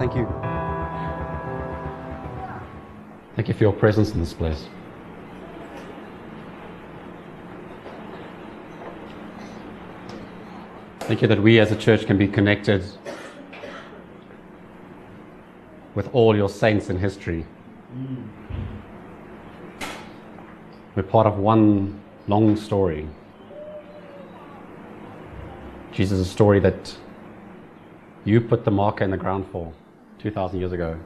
Thank you. Thank you for your presence in this place. Thank you that we as a church can be connected with all your saints in history. We're part of one long story. Jesus' is a story that you put the marker in the ground for 2,000 years ago.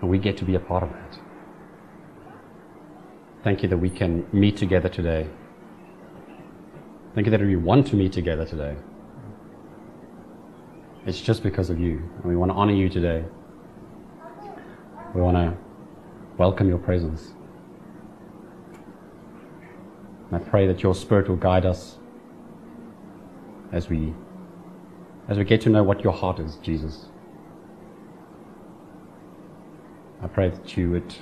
And we get to be a part of that. Thank you that we can meet together today. Thank you that we want to meet together today. It's just because of you. And we want to honor you today. We want to welcome your presence. And I pray that your spirit will guide us as we as we get to know what your heart is, Jesus. I pray that you would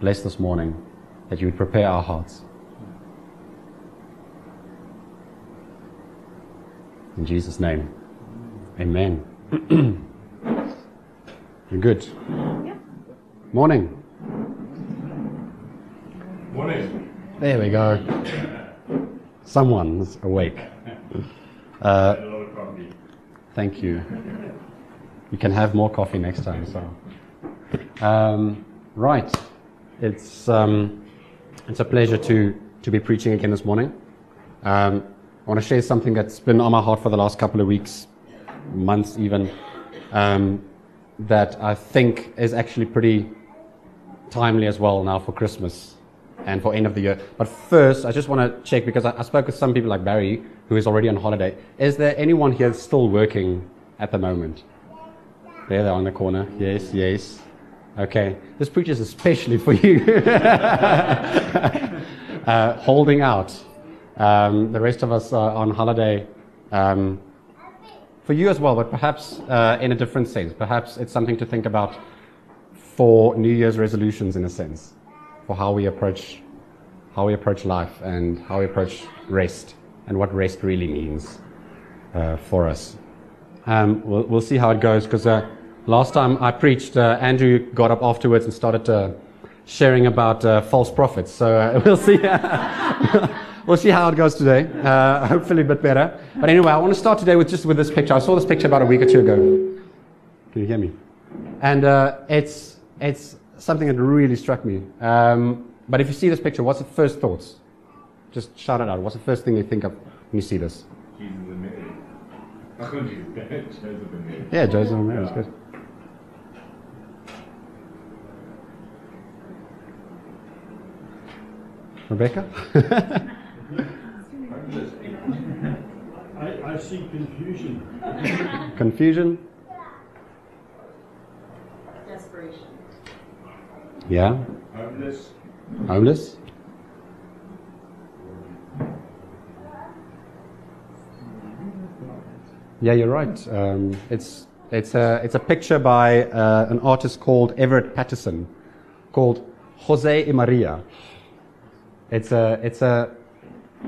bless this morning, that you would prepare our hearts. In Jesus' name, amen. You're good. Morning. Morning. There we go. Someone's awake. Uh, a lot of coffee. Thank you. You can have more coffee next time. So, um, right, it's um, it's a pleasure to to be preaching again this morning. Um, I want to share something that's been on my heart for the last couple of weeks, months even, um, that I think is actually pretty timely as well now for Christmas and for end of the year. But first, I just want to check because I, I spoke with some people like Barry, who is already on holiday. Is there anyone here still working at the moment? There they are in the corner. Yes, yes. Okay. This preacher is especially for you. uh, holding out. Um, the rest of us are on holiday. Um, for you as well, but perhaps uh, in a different sense. Perhaps it's something to think about for New Year's resolutions, in a sense, for how we approach how we approach life and how we approach rest and what rest really means uh, for us. Um, we'll, we'll, see how it goes because uh, last time I preached, uh, Andrew got up afterwards and started uh, sharing about uh, false prophets. So uh, we'll see. we'll see how it goes today. hopefully, a bit better. But anyway, I want to start today with just with this picture. I saw this picture about a week or two ago. Can you hear me? And it's it's something that really struck me. Um, but if you see this picture, what's the first thoughts? Just shout it out. What's the first thing you think of when you see this? Jesus and Mary. Joseph and Mary. Yeah, Joseph and Mary. That's good. Rebecca? I, I see confusion. Confusion? Desperation. Yeah. Homeless. Homeless? Yeah, you're right. Um, it's, it's, a, it's a picture by uh, an artist called Everett Patterson called Jose y Maria. It's a, it's a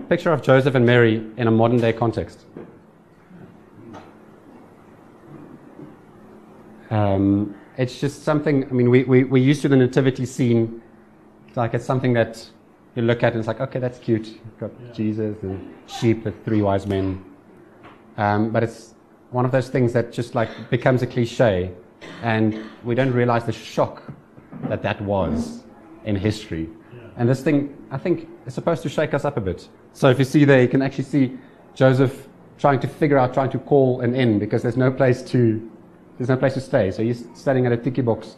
picture of Joseph and Mary in a modern day context. Um, it's just something, I mean, we, we, we're used to the nativity scene. It's like it's something that you look at and it's like, okay, that's cute. You've got yeah. Jesus and sheep with three wise men. Um, but it's one of those things that just like becomes a cliche, and we don't realize the shock that that was in history. And this thing, I think, is supposed to shake us up a bit. So if you see there, you can actually see Joseph trying to figure out, trying to call an inn because there's no place to, there's no place to stay. So he's standing at a tickey box,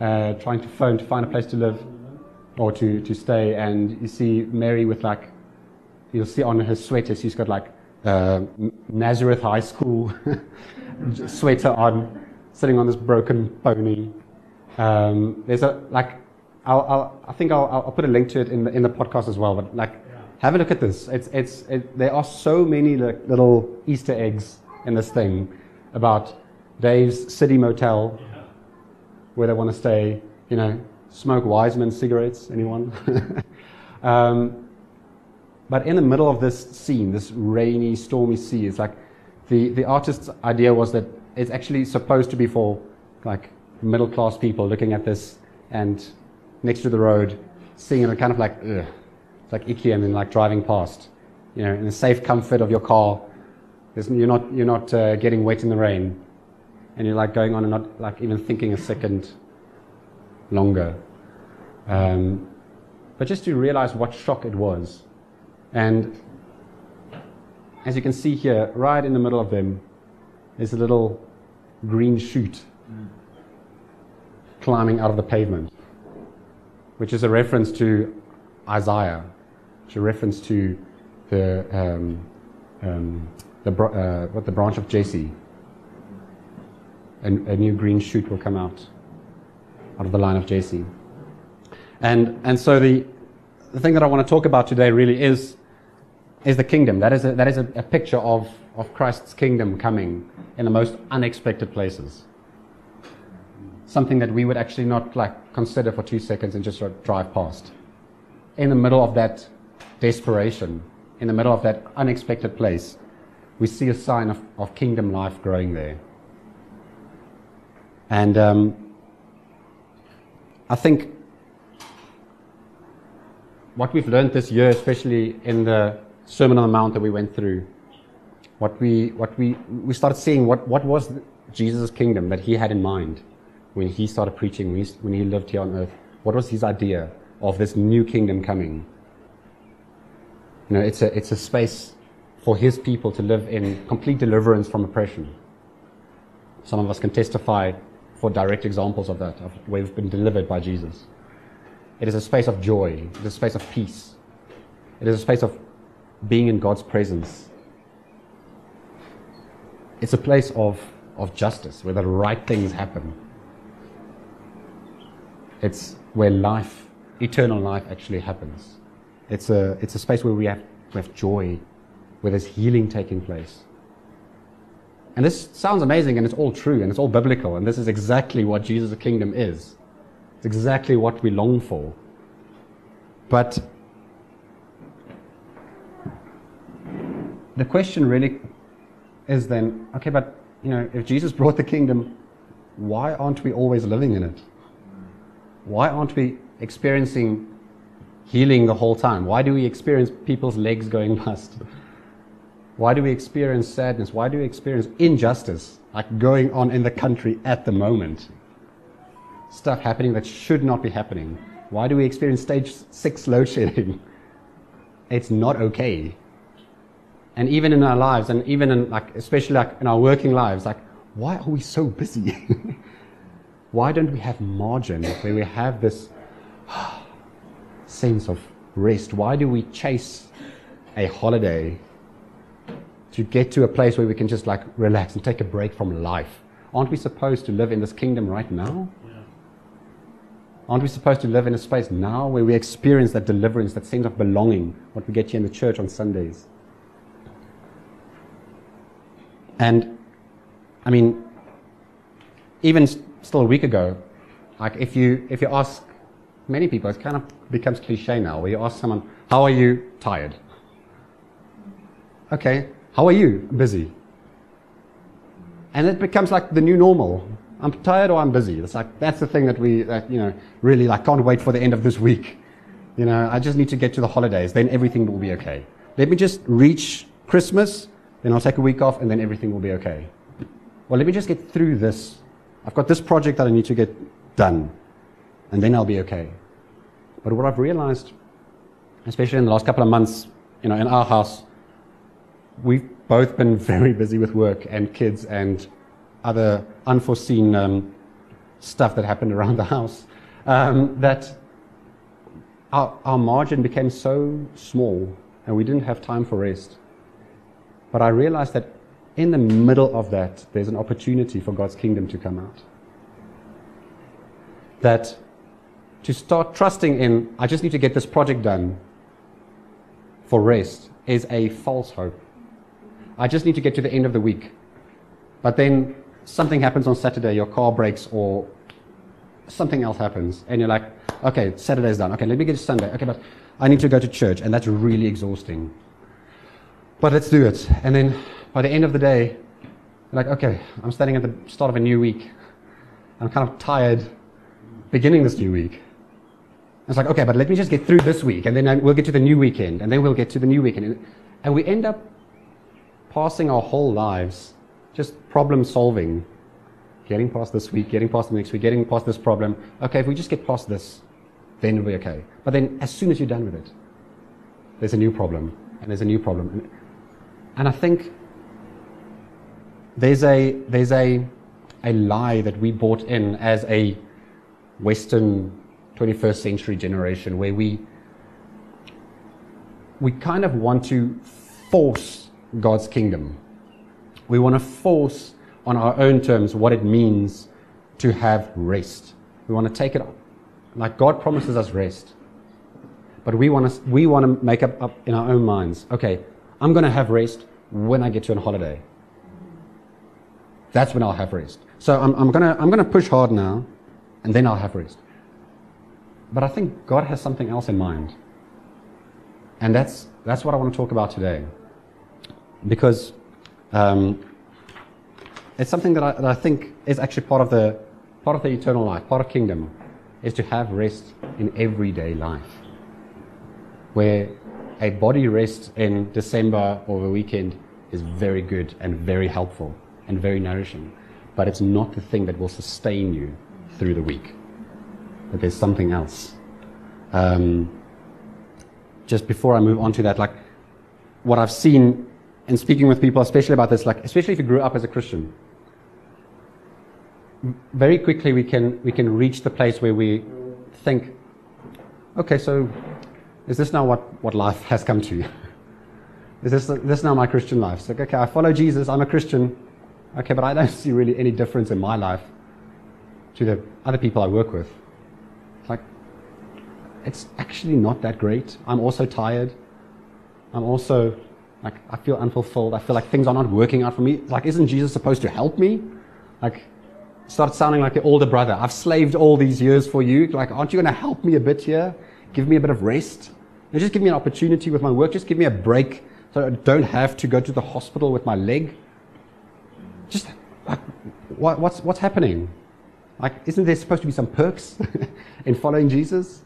uh, trying to phone to find a place to live or to, to stay. And you see Mary with like, you'll see on her sweater, she's got like uh, Nazareth High School sweater on, sitting on this broken pony. Um, there's a like, I'll, I'll, i think I'll, I'll, put a link to it in the in the podcast as well. But like, yeah. have a look at this. It's it's it, there are so many like, little Easter eggs in this thing about Dave's city motel yeah. where they want to stay. You know, smoke Wiseman cigarettes. Anyone? um, but in the middle of this scene, this rainy, stormy sea, it's like the, the artist's idea was that it's actually supposed to be for like middle class people looking at this and next to the road, seeing it kind of like, ugh, it's like icky and then like driving past. You know, in the safe comfort of your car, There's, you're not, you're not uh, getting wet in the rain. And you're like going on and not like even thinking a second longer. Um, but just to realize what shock it was. And as you can see here, right in the middle of them, is a little green shoot climbing out of the pavement, which is a reference to Isaiah, which is a reference to the, um, um, the, uh, what, the branch of Jesse. And a new green shoot will come out out of the line of Jesse. And, and so the, the thing that I want to talk about today really is, is the kingdom. That is, a, that is a, a picture of, of Christ's kingdom coming in the most unexpected places. Something that we would actually not like consider for two seconds and just sort of drive past. In the middle of that desperation, in the middle of that unexpected place, we see a sign of, of kingdom life growing there. And um, I think what we've learned this year, especially in the Sermon on the Mount that we went through, what we, what we, we started seeing what, what was Jesus' kingdom that he had in mind when he started preaching, when he, when he lived here on earth. What was his idea of this new kingdom coming? You know, it's a, it's a space for his people to live in complete deliverance from oppression. Some of us can testify for direct examples of that, of where we've been delivered by Jesus. It is a space of joy, it is a space of peace, it is a space of being in God's presence. It's a place of, of justice where the right things happen. It's where life, eternal life, actually happens. It's a, it's a space where we have, we have joy, where there's healing taking place. And this sounds amazing and it's all true and it's all biblical, and this is exactly what Jesus' kingdom is. It's exactly what we long for. But the question really is then okay, but you know, if Jesus brought the kingdom, why aren't we always living in it? Why aren't we experiencing healing the whole time? Why do we experience people's legs going past? Why do we experience sadness? Why do we experience injustice like going on in the country at the moment? Stuff happening that should not be happening. Why do we experience stage six load shedding? It's not okay. And even in our lives, and even in like, especially like in our working lives, like, why are we so busy? why don't we have margin where we have this sense of rest? Why do we chase a holiday to get to a place where we can just like relax and take a break from life? Aren't we supposed to live in this kingdom right now? Aren't we supposed to live in a space now where we experience that deliverance, that sense of belonging, what we get here in the church on Sundays? And I mean, even still a week ago, like if you if you ask many people, it kind of becomes cliche now. Where you ask someone, "How are you?" Tired. Okay. How are you? Busy. And it becomes like the new normal. I'm tired or I'm busy. It's like that's the thing that we that, you know really like can't wait for the end of this week. You know, I just need to get to the holidays, then everything will be okay. Let me just reach Christmas, then I'll take a week off, and then everything will be okay. Well, let me just get through this. I've got this project that I need to get done, and then I'll be okay. But what I've realized, especially in the last couple of months, you know, in our house, we've both been very busy with work and kids and other unforeseen um, stuff that happened around the house um, that our, our margin became so small and we didn't have time for rest. But I realized that in the middle of that, there's an opportunity for God's kingdom to come out. That to start trusting in, I just need to get this project done for rest, is a false hope. I just need to get to the end of the week. But then something happens on Saturday, your car breaks or something else happens, and you're like, okay, Saturday's done. Okay, let me get to Sunday. Okay, but I need to go to church, and that's really exhausting. But let's do it. And then by the end of the day, Like, okay, I'm standing at the start of a new week. I'm kind of tired beginning this new week. It's like, okay, but let me just get through this week, and then we'll get to the new weekend, and then we'll get to the new weekend. And we end up passing our whole lives just problem solving, getting past this week, getting past the next week, getting past this problem. Okay, if we just get past this, then it'll be okay. But then as soon as you're done with it, there's a new problem, and there's a new problem. And I think there's a, there's a, a lie that we bought in as a Western 21st century generation where we, we kind of want to force God's kingdom. We want to force on our own terms what it means to have rest. We want to take it like God promises us rest. But we want to, we want to make up, up in our own minds, okay, I'm going to have rest when I get to a holiday. That's when I'll have rest. So I'm, I'm going to I'm to push hard now, and then I'll have rest. But I think God has something else in mind. And that's, that's what I want to talk about today. Because um, it's something that I, that I think is actually part of, the, part of the eternal life, part of kingdom, is to have rest in everyday life. Where a body rest in December or the weekend is very good and very helpful and very nourishing. But it's not the thing that will sustain you through the week that there's something else. Um, just before I move on to that, like what I've seen in speaking with people, especially about this, like especially if you grew up as a Christian, very quickly we can we can reach the place where we think, okay, so is this now what, what life has come to? is this this now my Christian life? Like, okay, I follow Jesus, I'm a Christian, okay, but I don't see really any difference in my life to the other people I work with it's like, it's actually not that great. I'm also tired. I'm also like I feel unfulfilled. I feel like things are not working out for me. Like, isn't Jesus supposed to help me? Like, start sounding like the older brother. I've slaved all these years for you. Like, aren't you going to help me a bit here? Give me a bit of rest. Just give me an opportunity with my work. Just give me a break so I don't have to go to the hospital with my leg. Just like, what, what's what's happening? Like, isn't there supposed to be some perks in following Jesus?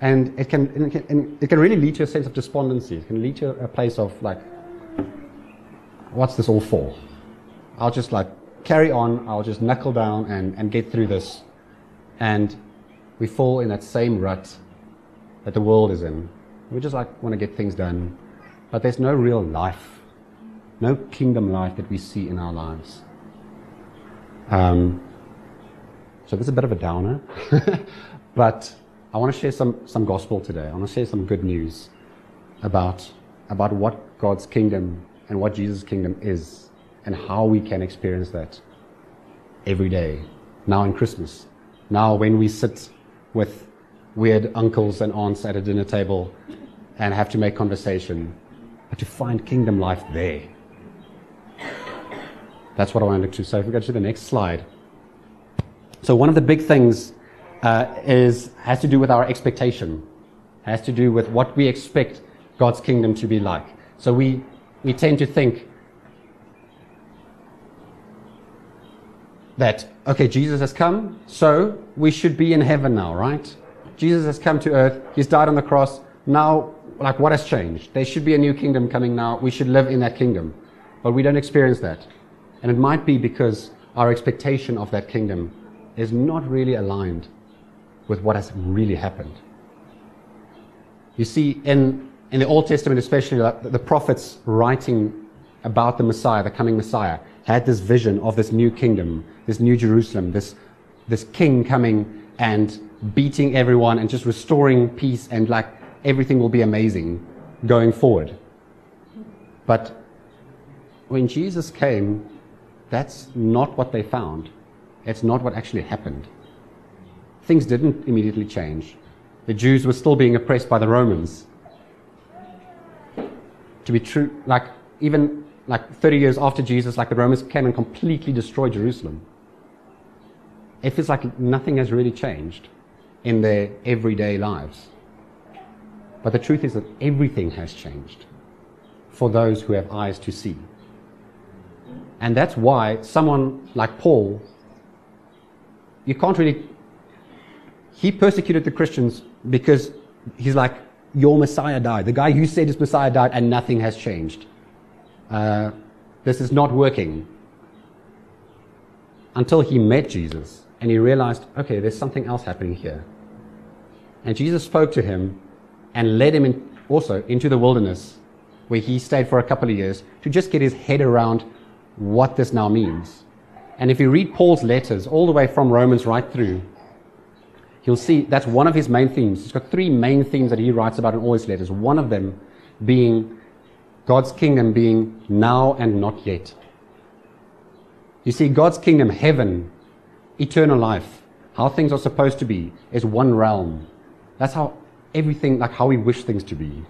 And it can, it can, it can really lead to a sense of despondency. It can lead to a place of like, what's this all for? I'll just like carry on, I'll just knuckle down and, and get through this. And we fall in that same rut that the world is in. We just like want to get things done. But there's no real life, no kingdom life that we see in our lives. Um, so this is a bit of a downer, but I want to share some, some gospel today. I want to share some good news about, about what God's kingdom and what Jesus' kingdom is and how we can experience that every day. Now in Christmas. Now when we sit with weird uncles and aunts at a dinner table and have to make conversation, but to find kingdom life there. That's what I want to look to. So if we go to the next slide. So one of the big things uh, is, has to do with our expectation, has to do with what we expect God's kingdom to be like. So we, we tend to think that, okay, Jesus has come, so we should be in heaven now, right? Jesus has come to earth, he's died on the cross, now, like, what has changed? There should be a new kingdom coming now, we should live in that kingdom. But we don't experience that. And it might be because our expectation of that kingdom is not really aligned with what has really happened. You see, in, in the Old Testament, especially, uh, the prophets writing about the Messiah, the coming Messiah, had this vision of this new kingdom, this new Jerusalem, this, this king coming and beating everyone and just restoring peace and like everything will be amazing going forward. But when Jesus came, that's not what they found. It's not what actually happened things didn't immediately change. The Jews were still being oppressed by the Romans. To be true, like even like 30 years after Jesus, like the Romans came and completely destroyed Jerusalem. It feels like nothing has really changed in their everyday lives. But the truth is that everything has changed for those who have eyes to see. And that's why someone like Paul, you can't really. He persecuted the Christians because he's like, Your Messiah died. The guy who said his Messiah died and nothing has changed. Uh, this is not working. Until he met Jesus and he realized, okay, there's something else happening here. And Jesus spoke to him and led him in, also into the wilderness where he stayed for a couple of years to just get his head around what this now means. And if you read Paul's letters all the way from Romans right through, you'll see that's one of his main themes. He's got three main themes that he writes about in all his letters. One of them being God's kingdom being now and not yet. You see, God's kingdom, heaven, eternal life, how things are supposed to be, is one realm. That's how everything, like how we wish things to be.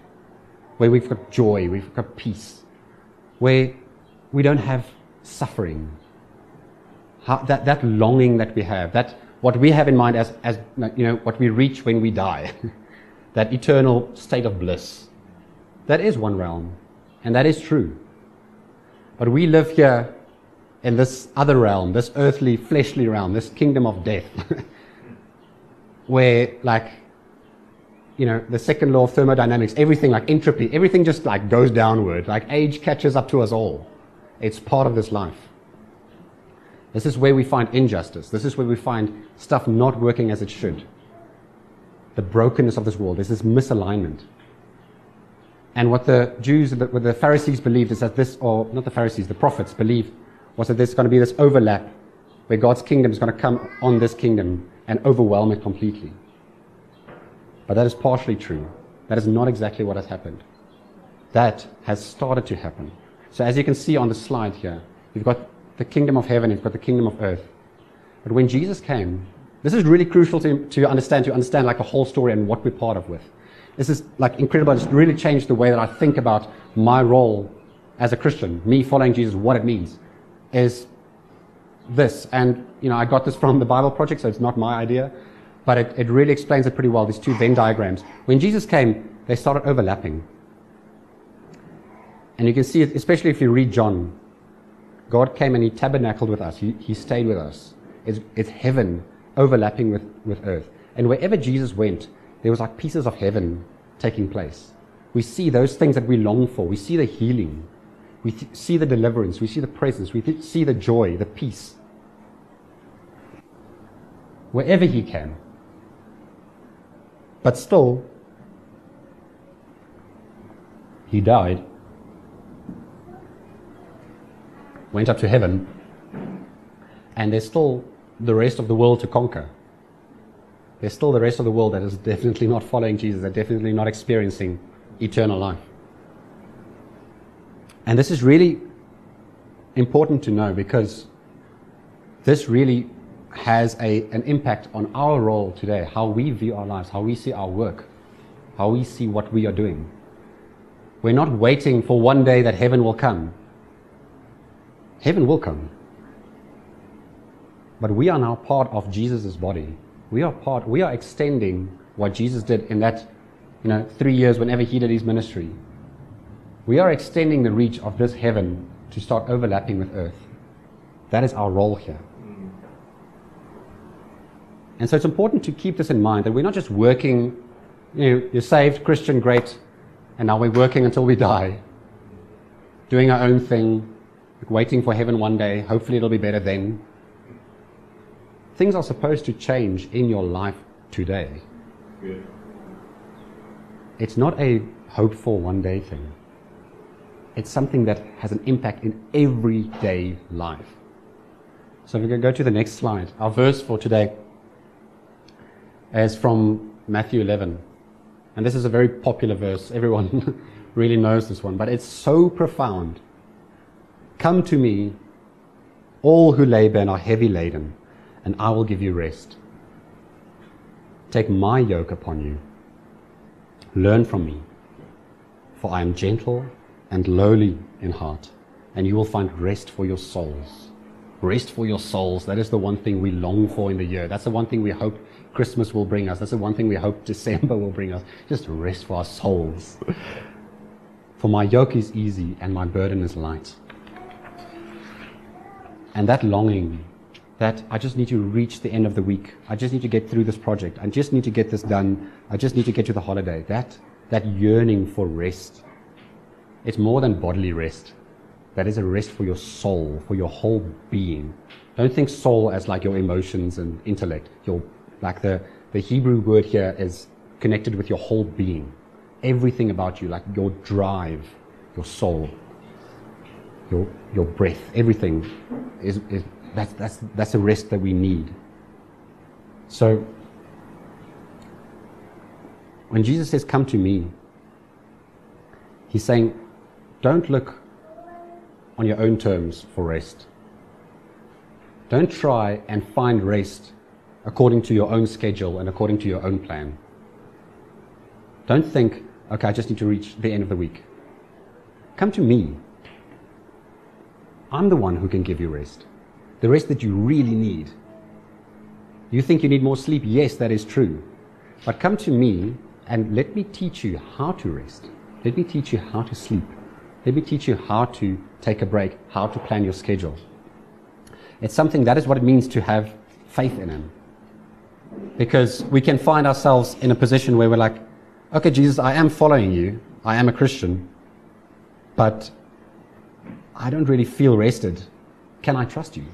Where we've got joy, we've got peace. Where we don't have suffering. How, that, that longing that we have, that what we have in mind as, as you know, what we reach when we die, that eternal state of bliss, that is one realm. And that is true. But we live here in this other realm, this earthly, fleshly realm, this kingdom of death, where, like, you know, the second law of thermodynamics, everything like entropy, everything just like goes downward. Like age catches up to us all. It's part of this life. This is where we find injustice. This is where we find stuff not working as it should. The brokenness of this world. There's this misalignment. And what the Jews, what the Pharisees believed is that this, or not the Pharisees, the prophets believed, was that there's going to be this overlap where God's kingdom is going to come on this kingdom and overwhelm it completely. But that is partially true. That is not exactly what has happened. That has started to happen. So as you can see on the slide here, you've got the kingdom of heaven, you've got the kingdom of earth. But when Jesus came, this is really crucial to, to understand, to understand like the whole story and what we're part of with. This is like incredible. It's really changed the way that I think about my role as a Christian, me following Jesus, what it means is this. And, you know, I got this from the Bible Project, so it's not my idea, but it, it really explains it pretty well, these two Venn diagrams. When Jesus came, they started overlapping. And you can see it, especially if you read John. God came and he tabernacled with us. He, he stayed with us. It's, it's heaven overlapping with, with earth. And wherever Jesus went, there was like pieces of heaven taking place. We see those things that we long for. We see the healing. We th- see the deliverance. We see the presence. We th- see the joy, the peace. Wherever he can. But still, he died, went up to heaven, and there's still the rest of the world to conquer. There's still the rest of the world that is definitely not following Jesus, they're definitely not experiencing eternal life. And this is really important to know because this really has a, an impact on our role today, how we view our lives, how we see our work, how we see what we are doing. We're not waiting for one day that heaven will come. Heaven will come. But we are now part of Jesus' body. We are part, we are extending what Jesus did in that, you know, three years whenever he did his ministry. We are extending the reach of this heaven to start overlapping with earth. That is our role here. And so it's important to keep this in mind that we're not just working, you know, you're saved, Christian, great, and now we're working until we die, doing our own thing, waiting for heaven one day. Hopefully it'll be better then. Things are supposed to change in your life today. It's not a hope for one day thing. It's something that has an impact in everyday life. So we can go to the next slide. Our verse for today is from Matthew 11. And this is a very popular verse. Everyone really knows this one, but it's so profound. Come to me, all who labor and are heavy laden, and I will give you rest. Take my yoke upon you. Learn from me, for I am gentle and lowly in heart, and you will find rest for your souls. Rest for your souls. That is the one thing we long for in the year. That's the one thing we hope Christmas will bring us. That's the one thing we hope December will bring us. Just rest for our souls. For my yoke is easy and my burden is light. And that longing, that I just need to reach the end of the week. I just need to get through this project. I just need to get this done. I just need to get to the holiday. That, that yearning for rest. It's more than bodily rest. That is a rest for your soul, for your whole being. Don't think soul as like your emotions and intellect. Your, like the, the Hebrew word here is connected with your whole being. Everything about you, like your drive, your soul, your, your breath, everything is, is that's, that's, that's a rest that we need. So, when Jesus says, Come to me, he's saying, Don't look on your own terms for rest. Don't try and find rest according to your own schedule and according to your own plan. Don't think, okay, I just need to reach the end of the week. Come to me. I'm the one who can give you rest. The rest that you really need. You think you need more sleep? Yes, that is true. But come to me and let me teach you how to rest. Let me teach you how to sleep. Let me teach you how to take a break, how to plan your schedule. It's something that is what it means to have faith in Him. Because we can find ourselves in a position where we're like, okay, Jesus, I am following you. I am a Christian. But I don't really feel rested. Can I trust you?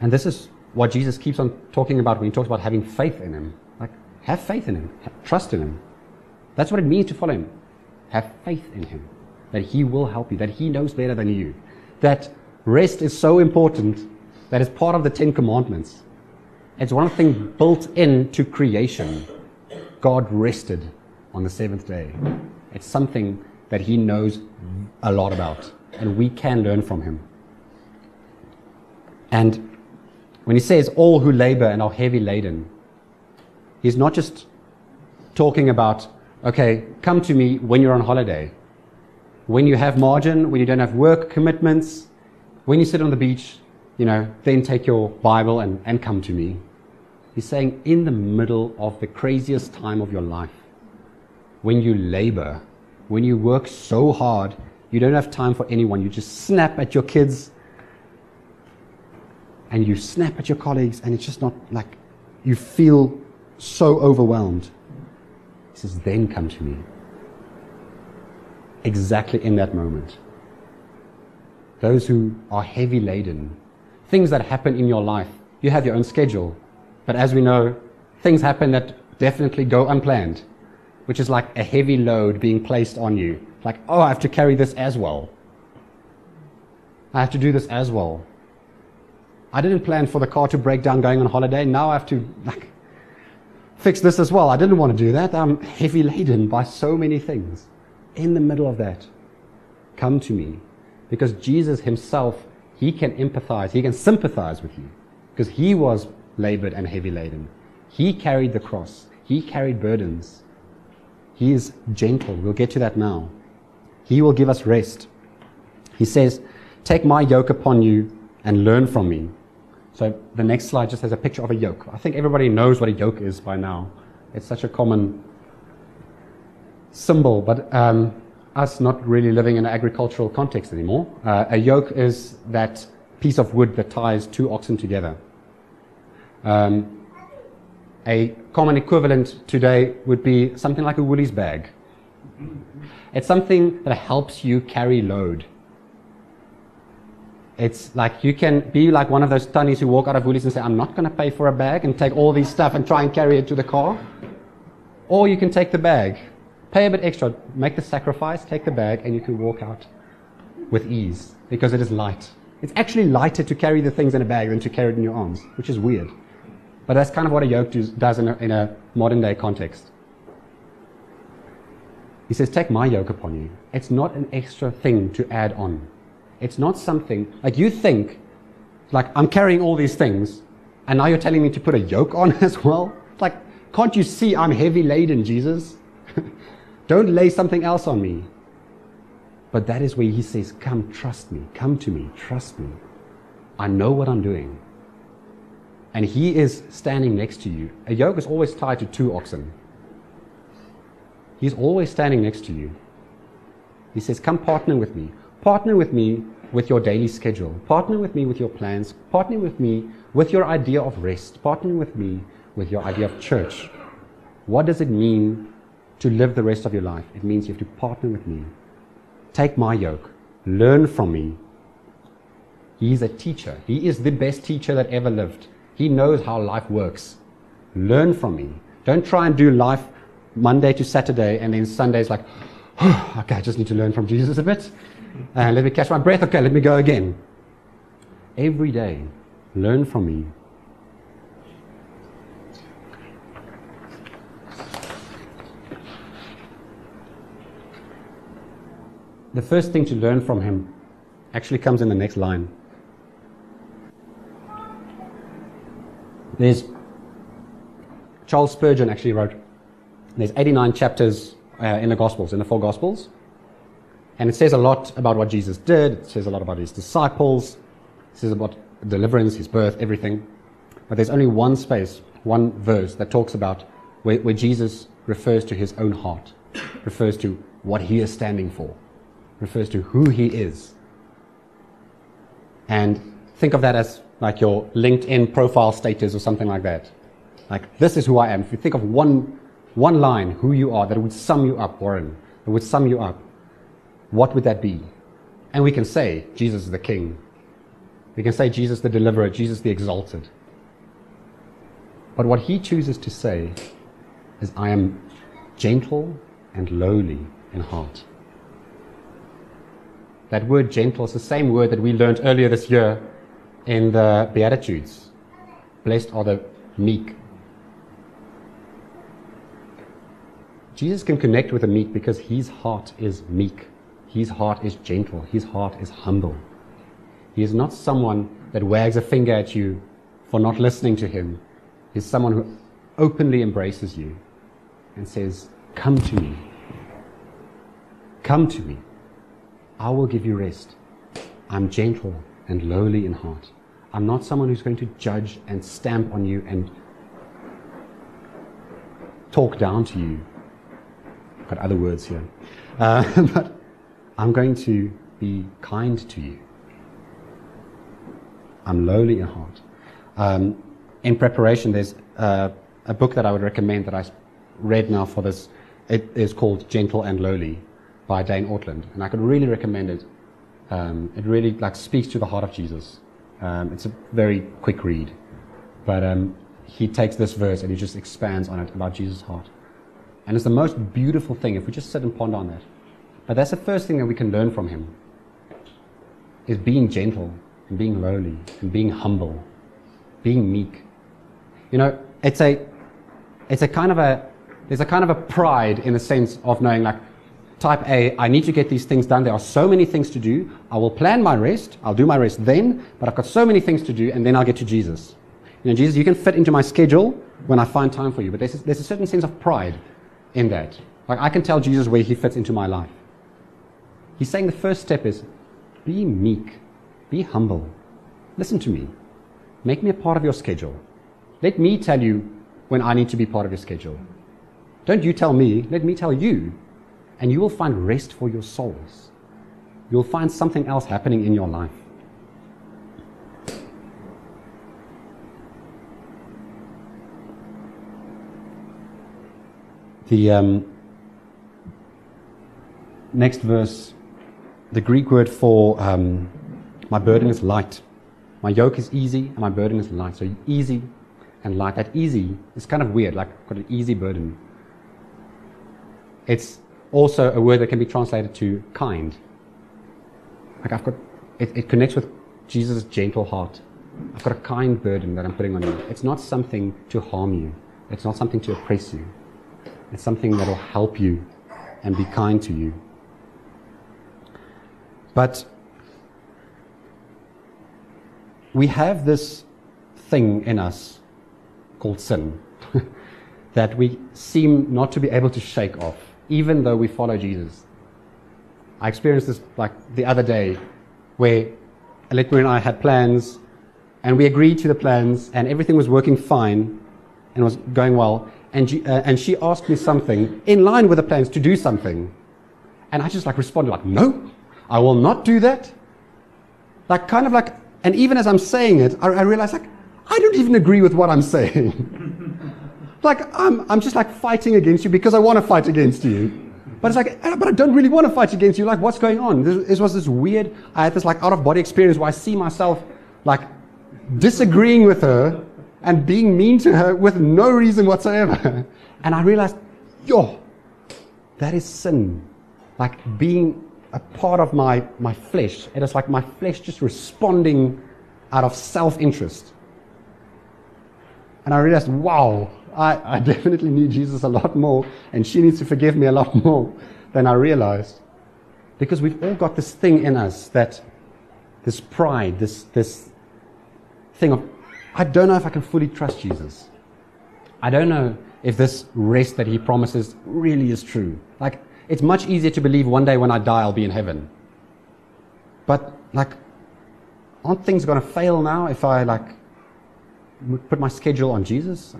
And this is what Jesus keeps on talking about when he talks about having faith in him. Like, have faith in him, trust in him. That's what it means to follow him. Have faith in him, that he will help you, that he knows better than you. That rest is so important that it's part of the Ten Commandments. It's one thing built into creation. God rested on the seventh day. It's something that he knows a lot about, and we can learn from him. And when he says, all who labor and are heavy laden, he's not just talking about, okay, come to me when you're on holiday, when you have margin, when you don't have work commitments, when you sit on the beach, you know, then take your Bible and, and come to me. He's saying, in the middle of the craziest time of your life, when you labor, when you work so hard, you don't have time for anyone. You just snap at your kids and you snap at your colleagues, and it's just not like you feel so overwhelmed. He says, Then come to me. Exactly in that moment. Those who are heavy laden, things that happen in your life, you have your own schedule. But as we know, things happen that definitely go unplanned, which is like a heavy load being placed on you. Like, oh, I have to carry this as well. I have to do this as well. I didn't plan for the car to break down going on holiday. Now I have to like fix this as well. I didn't want to do that. I'm heavy laden by so many things. In the middle of that, come to me. Because Jesus himself, he can empathize, he can sympathize with you. Because he was labored and heavy laden. He carried the cross, he carried burdens. He is gentle. We'll get to that now. He will give us rest. He says, Take my yoke upon you and learn from me, so the next slide just has a picture of a yoke. I think everybody knows what a yoke is by now. It's such a common symbol, but um, us not really living in an agricultural context anymore. Uh, a yoke is that piece of wood that ties two oxen together. Um, a common equivalent today would be something like a Woolies bag. It's something that helps you carry load. It's like you can be like one of those tunnies who walk out of Woolies and say, I'm not going to pay for a bag and take all these stuff and try and carry it to the car. Or you can take the bag, pay a bit extra, make the sacrifice, take the bag, and you can walk out with ease because it is light. It's actually lighter to carry the things in a bag than to carry it in your arms, which is weird. But that's kind of what a yoke does in a, in a modern day context. He says, Take my yoke upon you. It's not an extra thing to add on. It's not something like you think, like I'm carrying all these things, and now you're telling me to put a yoke on as well. Like, can't you see I'm heavy laden, Jesus? Don't lay something else on me. But that is where he says, Come, trust me. Come to me. Trust me. I know what I'm doing. And he is standing next to you. A yoke is always tied to two oxen. He's always standing next to you. He says, Come partner with me partner with me with your daily schedule. Partner with me with your plans. Partner with me with your idea of rest. Partner with me with your idea of church. What does it mean to live the rest of your life? It means you have to partner with me. Take my yoke. Learn from me. He's a teacher. He is the best teacher that ever lived. He knows how life works. Learn from me. Don't try and do life Monday to Saturday and then Sunday's like, oh, okay, I just need to learn from Jesus a bit. And let me catch my breath. Okay, let me go again. Every day, learn from me. The first thing to learn from him actually comes in the next line. There's Charles Spurgeon actually wrote, there's 89 chapters uh, in the Gospels, in the four Gospels. And it says a lot about what Jesus did, it says a lot about his disciples, it says about deliverance, his birth, everything. But there's only one space, one verse that talks about where, where Jesus refers to his own heart, refers to what he is standing for, refers to who he is. And think of that as like your LinkedIn profile status or something like that. Like, this is who I am. If you think of one, one line, who you are, that would sum you up, Warren, that would sum you up, what would that be? And we can say, Jesus is the King. We can say, Jesus the Deliverer, Jesus the Exalted. But what he chooses to say is, I am gentle and lowly in heart. That word gentle is the same word that we learned earlier this year in the Beatitudes. Blessed are the meek. Jesus can connect with the meek because his heart is meek. His heart is gentle. His heart is humble. He is not someone that wags a finger at you for not listening to him. He's someone who openly embraces you and says, Come to me. Come to me. I will give you rest. I'm gentle and lowly in heart. I'm not someone who's going to judge and stamp on you and talk down to you. I've got other words here. Uh, but I'm going to be kind to you. I'm lowly in heart. Um, in preparation, there's uh, a book that I would recommend that I read now for this. It is called Gentle and Lowly by Dane Ortlund, and I could really recommend it. Um, it really like speaks to the heart of Jesus. Um, it's a very quick read, but um, he takes this verse and he just expands on it about Jesus' heart, and it's the most beautiful thing if we just sit and ponder on that. But that's the first thing that we can learn from him: is being gentle and being lowly and being humble, being meek. You know, it's a, it's a kind of a, there's a kind of a pride in the sense of knowing like, type A, I need to get these things done. There are so many things to do. I will plan my rest. I'll do my rest then, but I've got so many things to do, and then I'll get to Jesus. You know, Jesus, you can fit into my schedule when I find time for you, but there's a, there's a certain sense of pride in that. Like, I can tell Jesus where he fits into my life. He's saying the first step is be meek, be humble, listen to me, make me a part of your schedule. Let me tell you when I need to be part of your schedule. Don't you tell me, let me tell you and you will find rest for your souls. You'll find something else happening in your life. The um, next verse, the Greek word for um, my burden is light. My yoke is easy and my burden is light. So easy and light. That easy is kind of weird, like I've got an easy burden. It's also a word that can be translated to kind. Like I've got, it, it connects with Jesus' gentle heart. I've got a kind burden that I'm putting on you. It's not something to harm you. It's not something to oppress you. It's something that will help you and be kind to you. But we have this thing in us called sin that we seem not to be able to shake off even though we follow Jesus. I experienced this like the other day where Aletma and I had plans and we agreed to the plans and everything was working fine and was going well. And she, uh, and she asked me something in line with the plans to do something. And I just like responded like, no, I will not do that. like kind of like, and even as I'm saying it, I, I realize like, I don't even agree with what I'm saying. Like, I'm, I'm just like fighting against you because I want to fight against you. But it's like, "Ah, but I don't really want to fight against you. Like, what's going on? This, this was this weird, I had this like out of body experience where I see myself like disagreeing with her and being mean to her with no reason whatsoever. And I realized, yo, that is sin. Like being a part of my, my flesh. It is like my flesh just responding out of self interest. And I realized, wow, I, I definitely need Jesus a lot more, and she needs to forgive me a lot more than I realized. Because we've all got this thing in us that this pride, this, this thing of, I don't know if I can fully trust Jesus. I don't know if this rest that he promises really is true. Like, it's much easier to believe one day when I die I'll be in heaven. But, like, aren't things going to fail now if I, like, put my schedule on Jesus?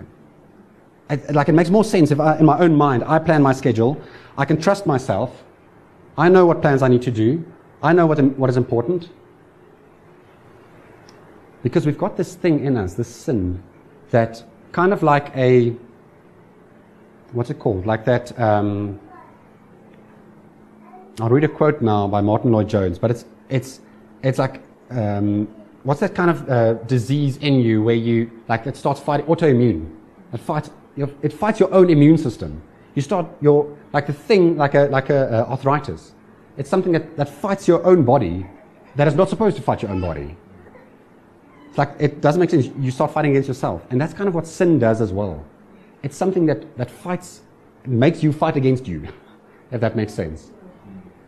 Like, it, like, it makes more sense if I, in my own mind, I plan my schedule, I can trust myself, I know what plans I need to do, I know what, what is important. Because we've got this thing in us, this sin, that kind of like a, what's it called? Like that, um, I'll read a quote now by Martyn Lloyd-Jones, but it's, it's, it's like, um, what's that kind of uh, disease in you where you, like, it starts fighting, autoimmune. It fights, it fights your own immune system. You start your, like the thing, like a, like a, uh, arthritis. It's something that, that fights your own body that is not supposed to fight your own body. It's like, it doesn't make sense. You start fighting against yourself. And that's kind of what sin does as well. It's something that, that fights, makes you fight against you, if that makes sense.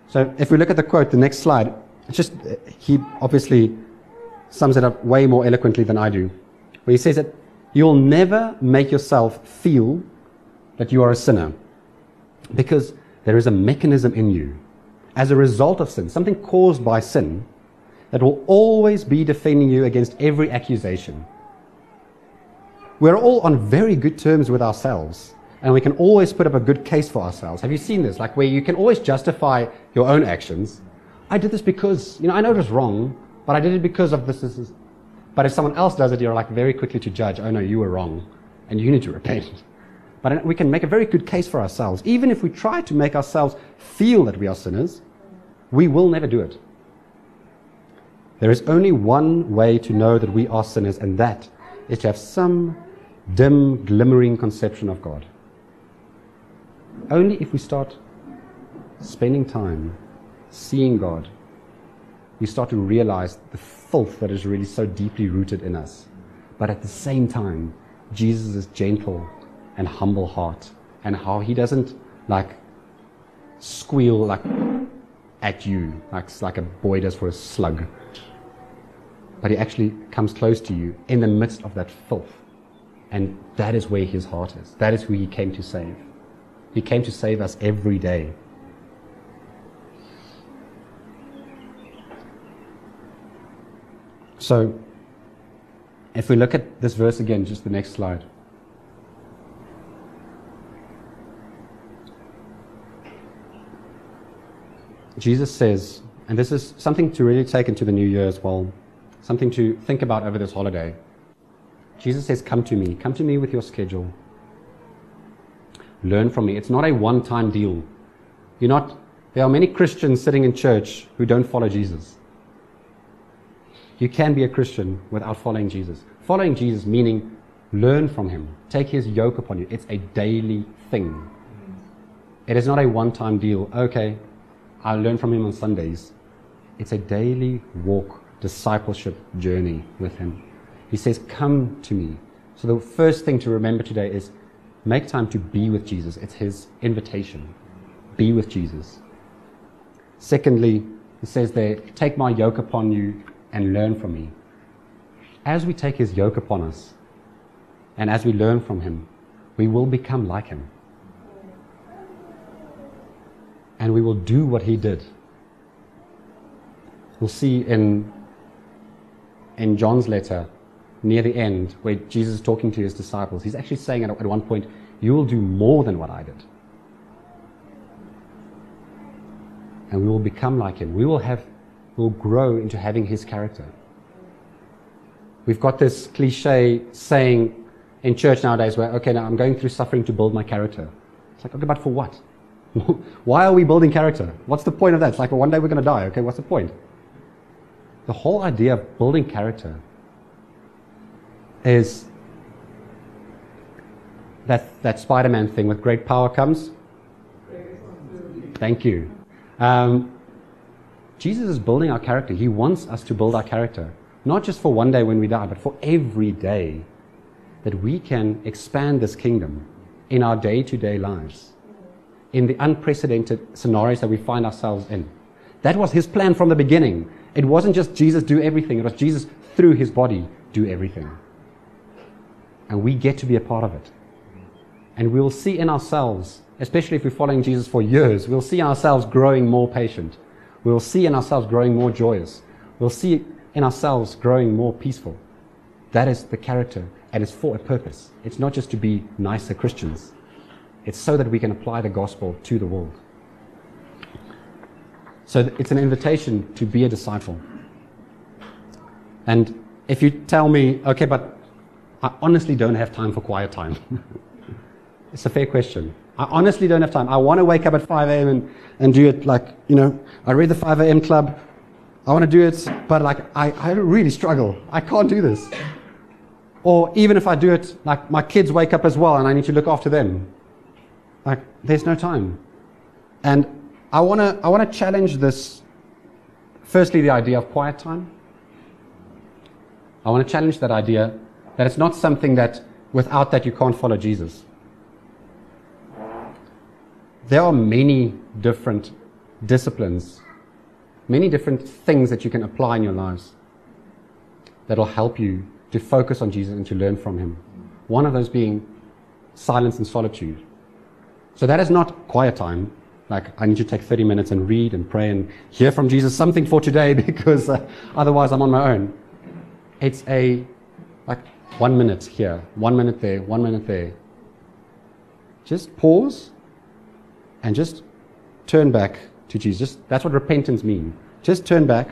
So if we look at the quote, the next slide, it's just, he obviously sums it up way more eloquently than I do. Where he says that you'll never make yourself feel that you are a sinner because there is a mechanism in you as a result of sin, something caused by sin, that will always be defending you against every accusation. We're all on very good terms with ourselves, and we can always put up a good case for ourselves. Have you seen this? Like where you can always justify your own actions. I did this because, you know, I know it was wrong, but I did it because of this, this, this. But if someone else does it, you're like very quickly to judge, oh no, you were wrong, and you need to repent. But we can make a very good case for ourselves. Even if we try to make ourselves feel that we are sinners, we will never do it. There is only one way to know that we are sinners, and that is to have some dim, glimmering conception of God. Only if we start spending time seeing God, we start to realize the filth that is really so deeply rooted in us. But at the same time, Jesus' is gentle and humble heart, and how he doesn't like squeal like at you, like, like a boy does for a slug. But he actually comes close to you in the midst of that filth. And that is where his heart is. That is who he came to save. He came to save us every day. So, if we look at this verse again, just the next slide. Jesus says, and this is something to really take into the new year as well, something to think about over this holiday. Jesus says, Come to me. Come to me with your schedule. Learn from me. It's not a one time deal. You're not, there are many Christians sitting in church who don't follow Jesus. You can be a Christian without following Jesus. Following Jesus meaning learn from him, take his yoke upon you. It's a daily thing. It is not a one time deal. Okay, I'll learn from him on Sundays. It's a daily walk, discipleship journey with him. He says, Come to me. So the first thing to remember today is make time to be with Jesus. It's his invitation. Be with Jesus. Secondly, he says there, Take my yoke upon you and learn from me. As we take his yoke upon us and as we learn from him, we will become like him. and we will do what he did. We'll see in, in John's letter, near the end, where Jesus is talking to his disciples, he's actually saying at, at one point, You will do more than what I did. And we will become like him. We will have will grow into having his character. We've got this cliche saying in church nowadays where, okay, now I'm going through suffering to build my character. It's like, okay, but for what? Why are we building character? What's the point of that? It's like, well, one day we're going to die. Okay, what's the point? The whole idea of building character is that, that Spider Man thing with great power comes. Thank you. Um, Jesus is building our character. He wants us to build our character, not just for one day when we die, but for every day that we can expand this kingdom in our day to day lives, in the unprecedented scenarios that we find ourselves in. That was his plan from the beginning. It wasn't just Jesus do everything, it was Jesus through his body do everything. And we get to be a part of it. And we'll see in ourselves, especially if we're following Jesus for years, we'll see ourselves growing more patient. We'll see in ourselves growing more joyous. We'll see in ourselves growing more peaceful. That is the character, and it's for a purpose. It's not just to be nicer Christians, it's so that we can apply the gospel to the world. So it's an invitation to be a disciple. And if you tell me, okay, but I honestly don't have time for quiet time, it's a fair question. I honestly don't have time. I want to wake up at 5 a.m. And, and do it like, you know, I read the 5 a.m. club. I want to do it, but like, I, I really struggle. I can't do this. Or even if I do it, like, my kids wake up as well and I need to look after them. Like, there's no time. And I want to I wanna challenge this. Firstly, the idea of quiet time. I want to challenge that idea that it's not something that without that you can't follow Jesus there are many different disciplines, many different things that you can apply in your lives that will help you to focus on Jesus and to learn from Him. One of those being silence and solitude. So that is not quiet time. Like, I need to take 30 minutes and read and pray and hear from Jesus something for today because uh, otherwise I'm on my own. It's a, like, one minute here, one minute there, one minute there. Just pause and just turn back to Jesus. That's what repentance means. Just turn back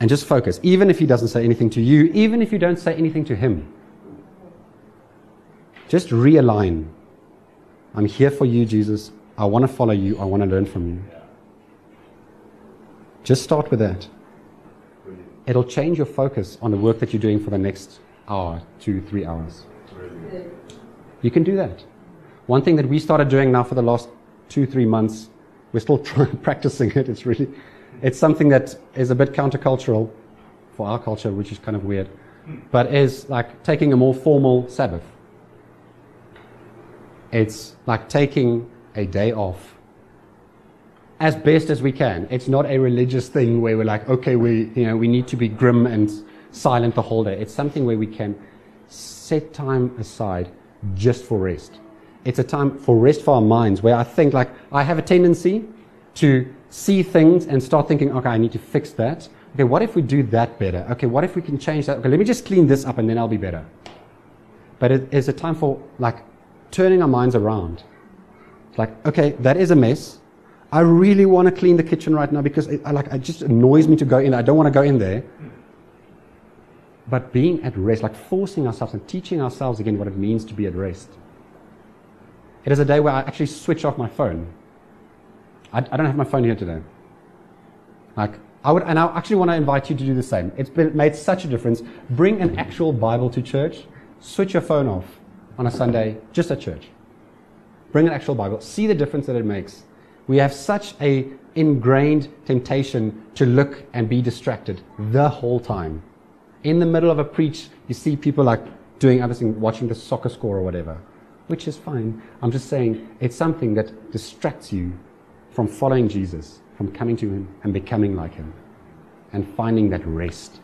and just focus. Even if he doesn't say anything to you, even if you don't say anything to him, just realign. I'm here for you, Jesus. I want to follow you. I want to learn from you. Just start with that. It'll change your focus on the work that you're doing for the next hour, two, three hours. You can do that. One thing that we started doing now for the last two, three months, we're still trying, practicing it. It's really, it's something that is a bit countercultural for our culture, which is kind of weird, but is like taking a more formal Sabbath. It's like taking a day off as best as we can. It's not a religious thing where we're like, okay, we, you know, we need to be grim and silent the whole day. It's something where we can set time aside just for rest. It's a time for rest for our minds where I think, like, I have a tendency to see things and start thinking, okay, I need to fix that. Okay, what if we do that better? Okay, what if we can change that? Okay, let me just clean this up and then I'll be better. But it is a time for, like, turning our minds around. Like, okay, that is a mess. I really want to clean the kitchen right now because it, like, it just annoys me to go in. I don't want to go in there. But being at rest, like forcing ourselves and teaching ourselves again what it means to be at rest. It is a day where I actually switch off my phone. I, I don't have my phone here today. Like, I would, and I actually want to invite you to do the same. It's been, made such a difference. Bring an actual Bible to church. Switch your phone off on a Sunday, just at church. Bring an actual Bible. See the difference that it makes. We have such a ingrained temptation to look and be distracted the whole time. In the middle of a preach, you see people like doing other things, watching the soccer score or whatever which is fine. I'm just saying it's something that distracts you from following Jesus, from coming to Him and becoming like Him, and finding that rest.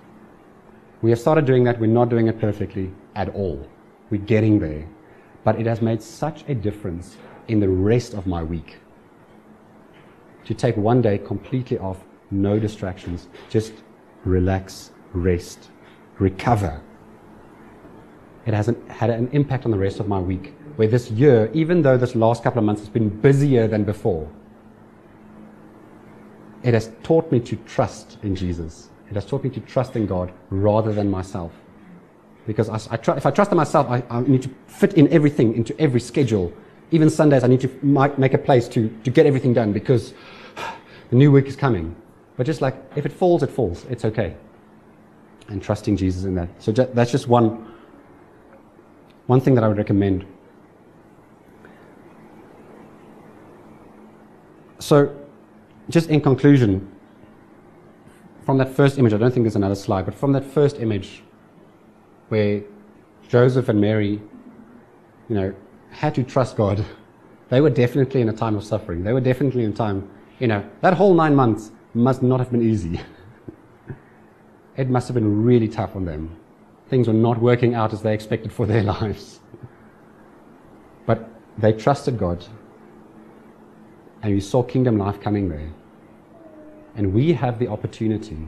We have started doing that. We're not doing it perfectly at all. We're getting there. But it has made such a difference in the rest of my week. To take one day completely off, no distractions, just relax, rest, recover. It has an, had an impact on the rest of my week where this year, even though this last couple of months has been busier than before, it has taught me to trust in Jesus. It has taught me to trust in God rather than myself. Because I, I try, if I trust in myself, I, I need to fit in everything into every schedule. Even Sundays, I need to make, make a place to, to get everything done because the new week is coming. But just like, if it falls, it falls. It's okay. And trusting Jesus in that. So that's just one, one thing that I would recommend. So, just in conclusion, from that first image, I don't think there's another slide, but from that first image where Joseph and Mary, you know, had to trust God, they were definitely in a time of suffering. They were definitely in a time, you know, that whole nine months must not have been easy. it must have been really tough on them. Things were not working out as they expected for their lives. But they trusted God. And we saw kingdom life coming there. And we have the opportunity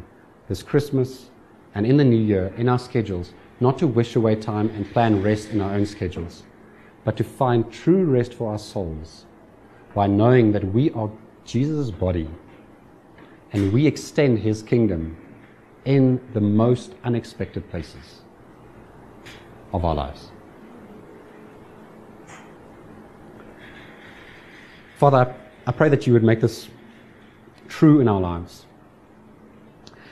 this Christmas and in the new year, in our schedules, not to wish away time and plan rest in our own schedules, but to find true rest for our souls by knowing that we are Jesus' body and we extend his kingdom in the most unexpected places of our lives. Father, I pray that you would make this true in our lives.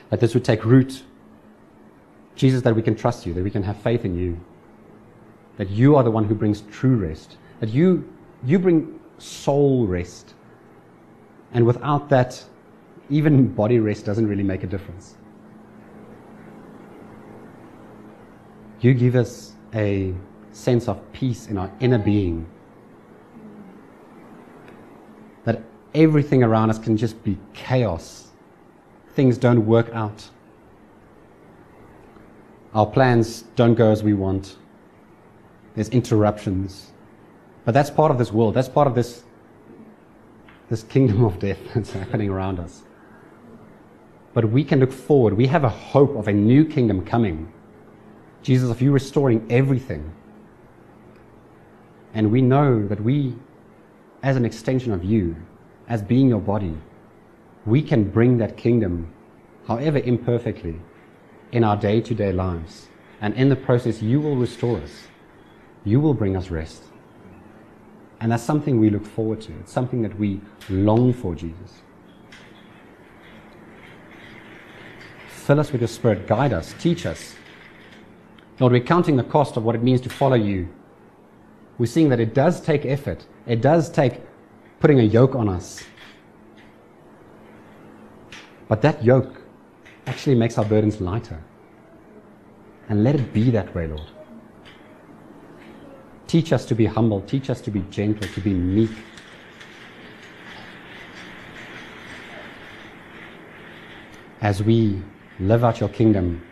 That this would take root. Jesus, that we can trust you, that we can have faith in you. That you are the one who brings true rest. That you, you bring soul rest. And without that, even body rest doesn't really make a difference. You give us a sense of peace in our inner being. That everything around us can just be chaos. Things don't work out. Our plans don't go as we want. There's interruptions. But that's part of this world. That's part of this, this kingdom of death that's happening around us. But we can look forward. We have a hope of a new kingdom coming. Jesus, of you restoring everything. And we know that we, as an extension of you, as being your body, we can bring that kingdom, however imperfectly, in our day to day lives. And in the process, you will restore us. You will bring us rest. And that's something we look forward to. It's something that we long for, Jesus. Fill us with your Spirit. Guide us. Teach us. Lord, we're counting the cost of what it means to follow you. We're seeing that it does take effort. It does take putting a yoke on us. But that yoke actually makes our burdens lighter. And let it be that way, Lord. Teach us to be humble. Teach us to be gentle, to be meek. As we live out your kingdom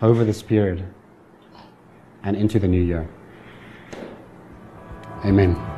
over this period and into the new year. Amen.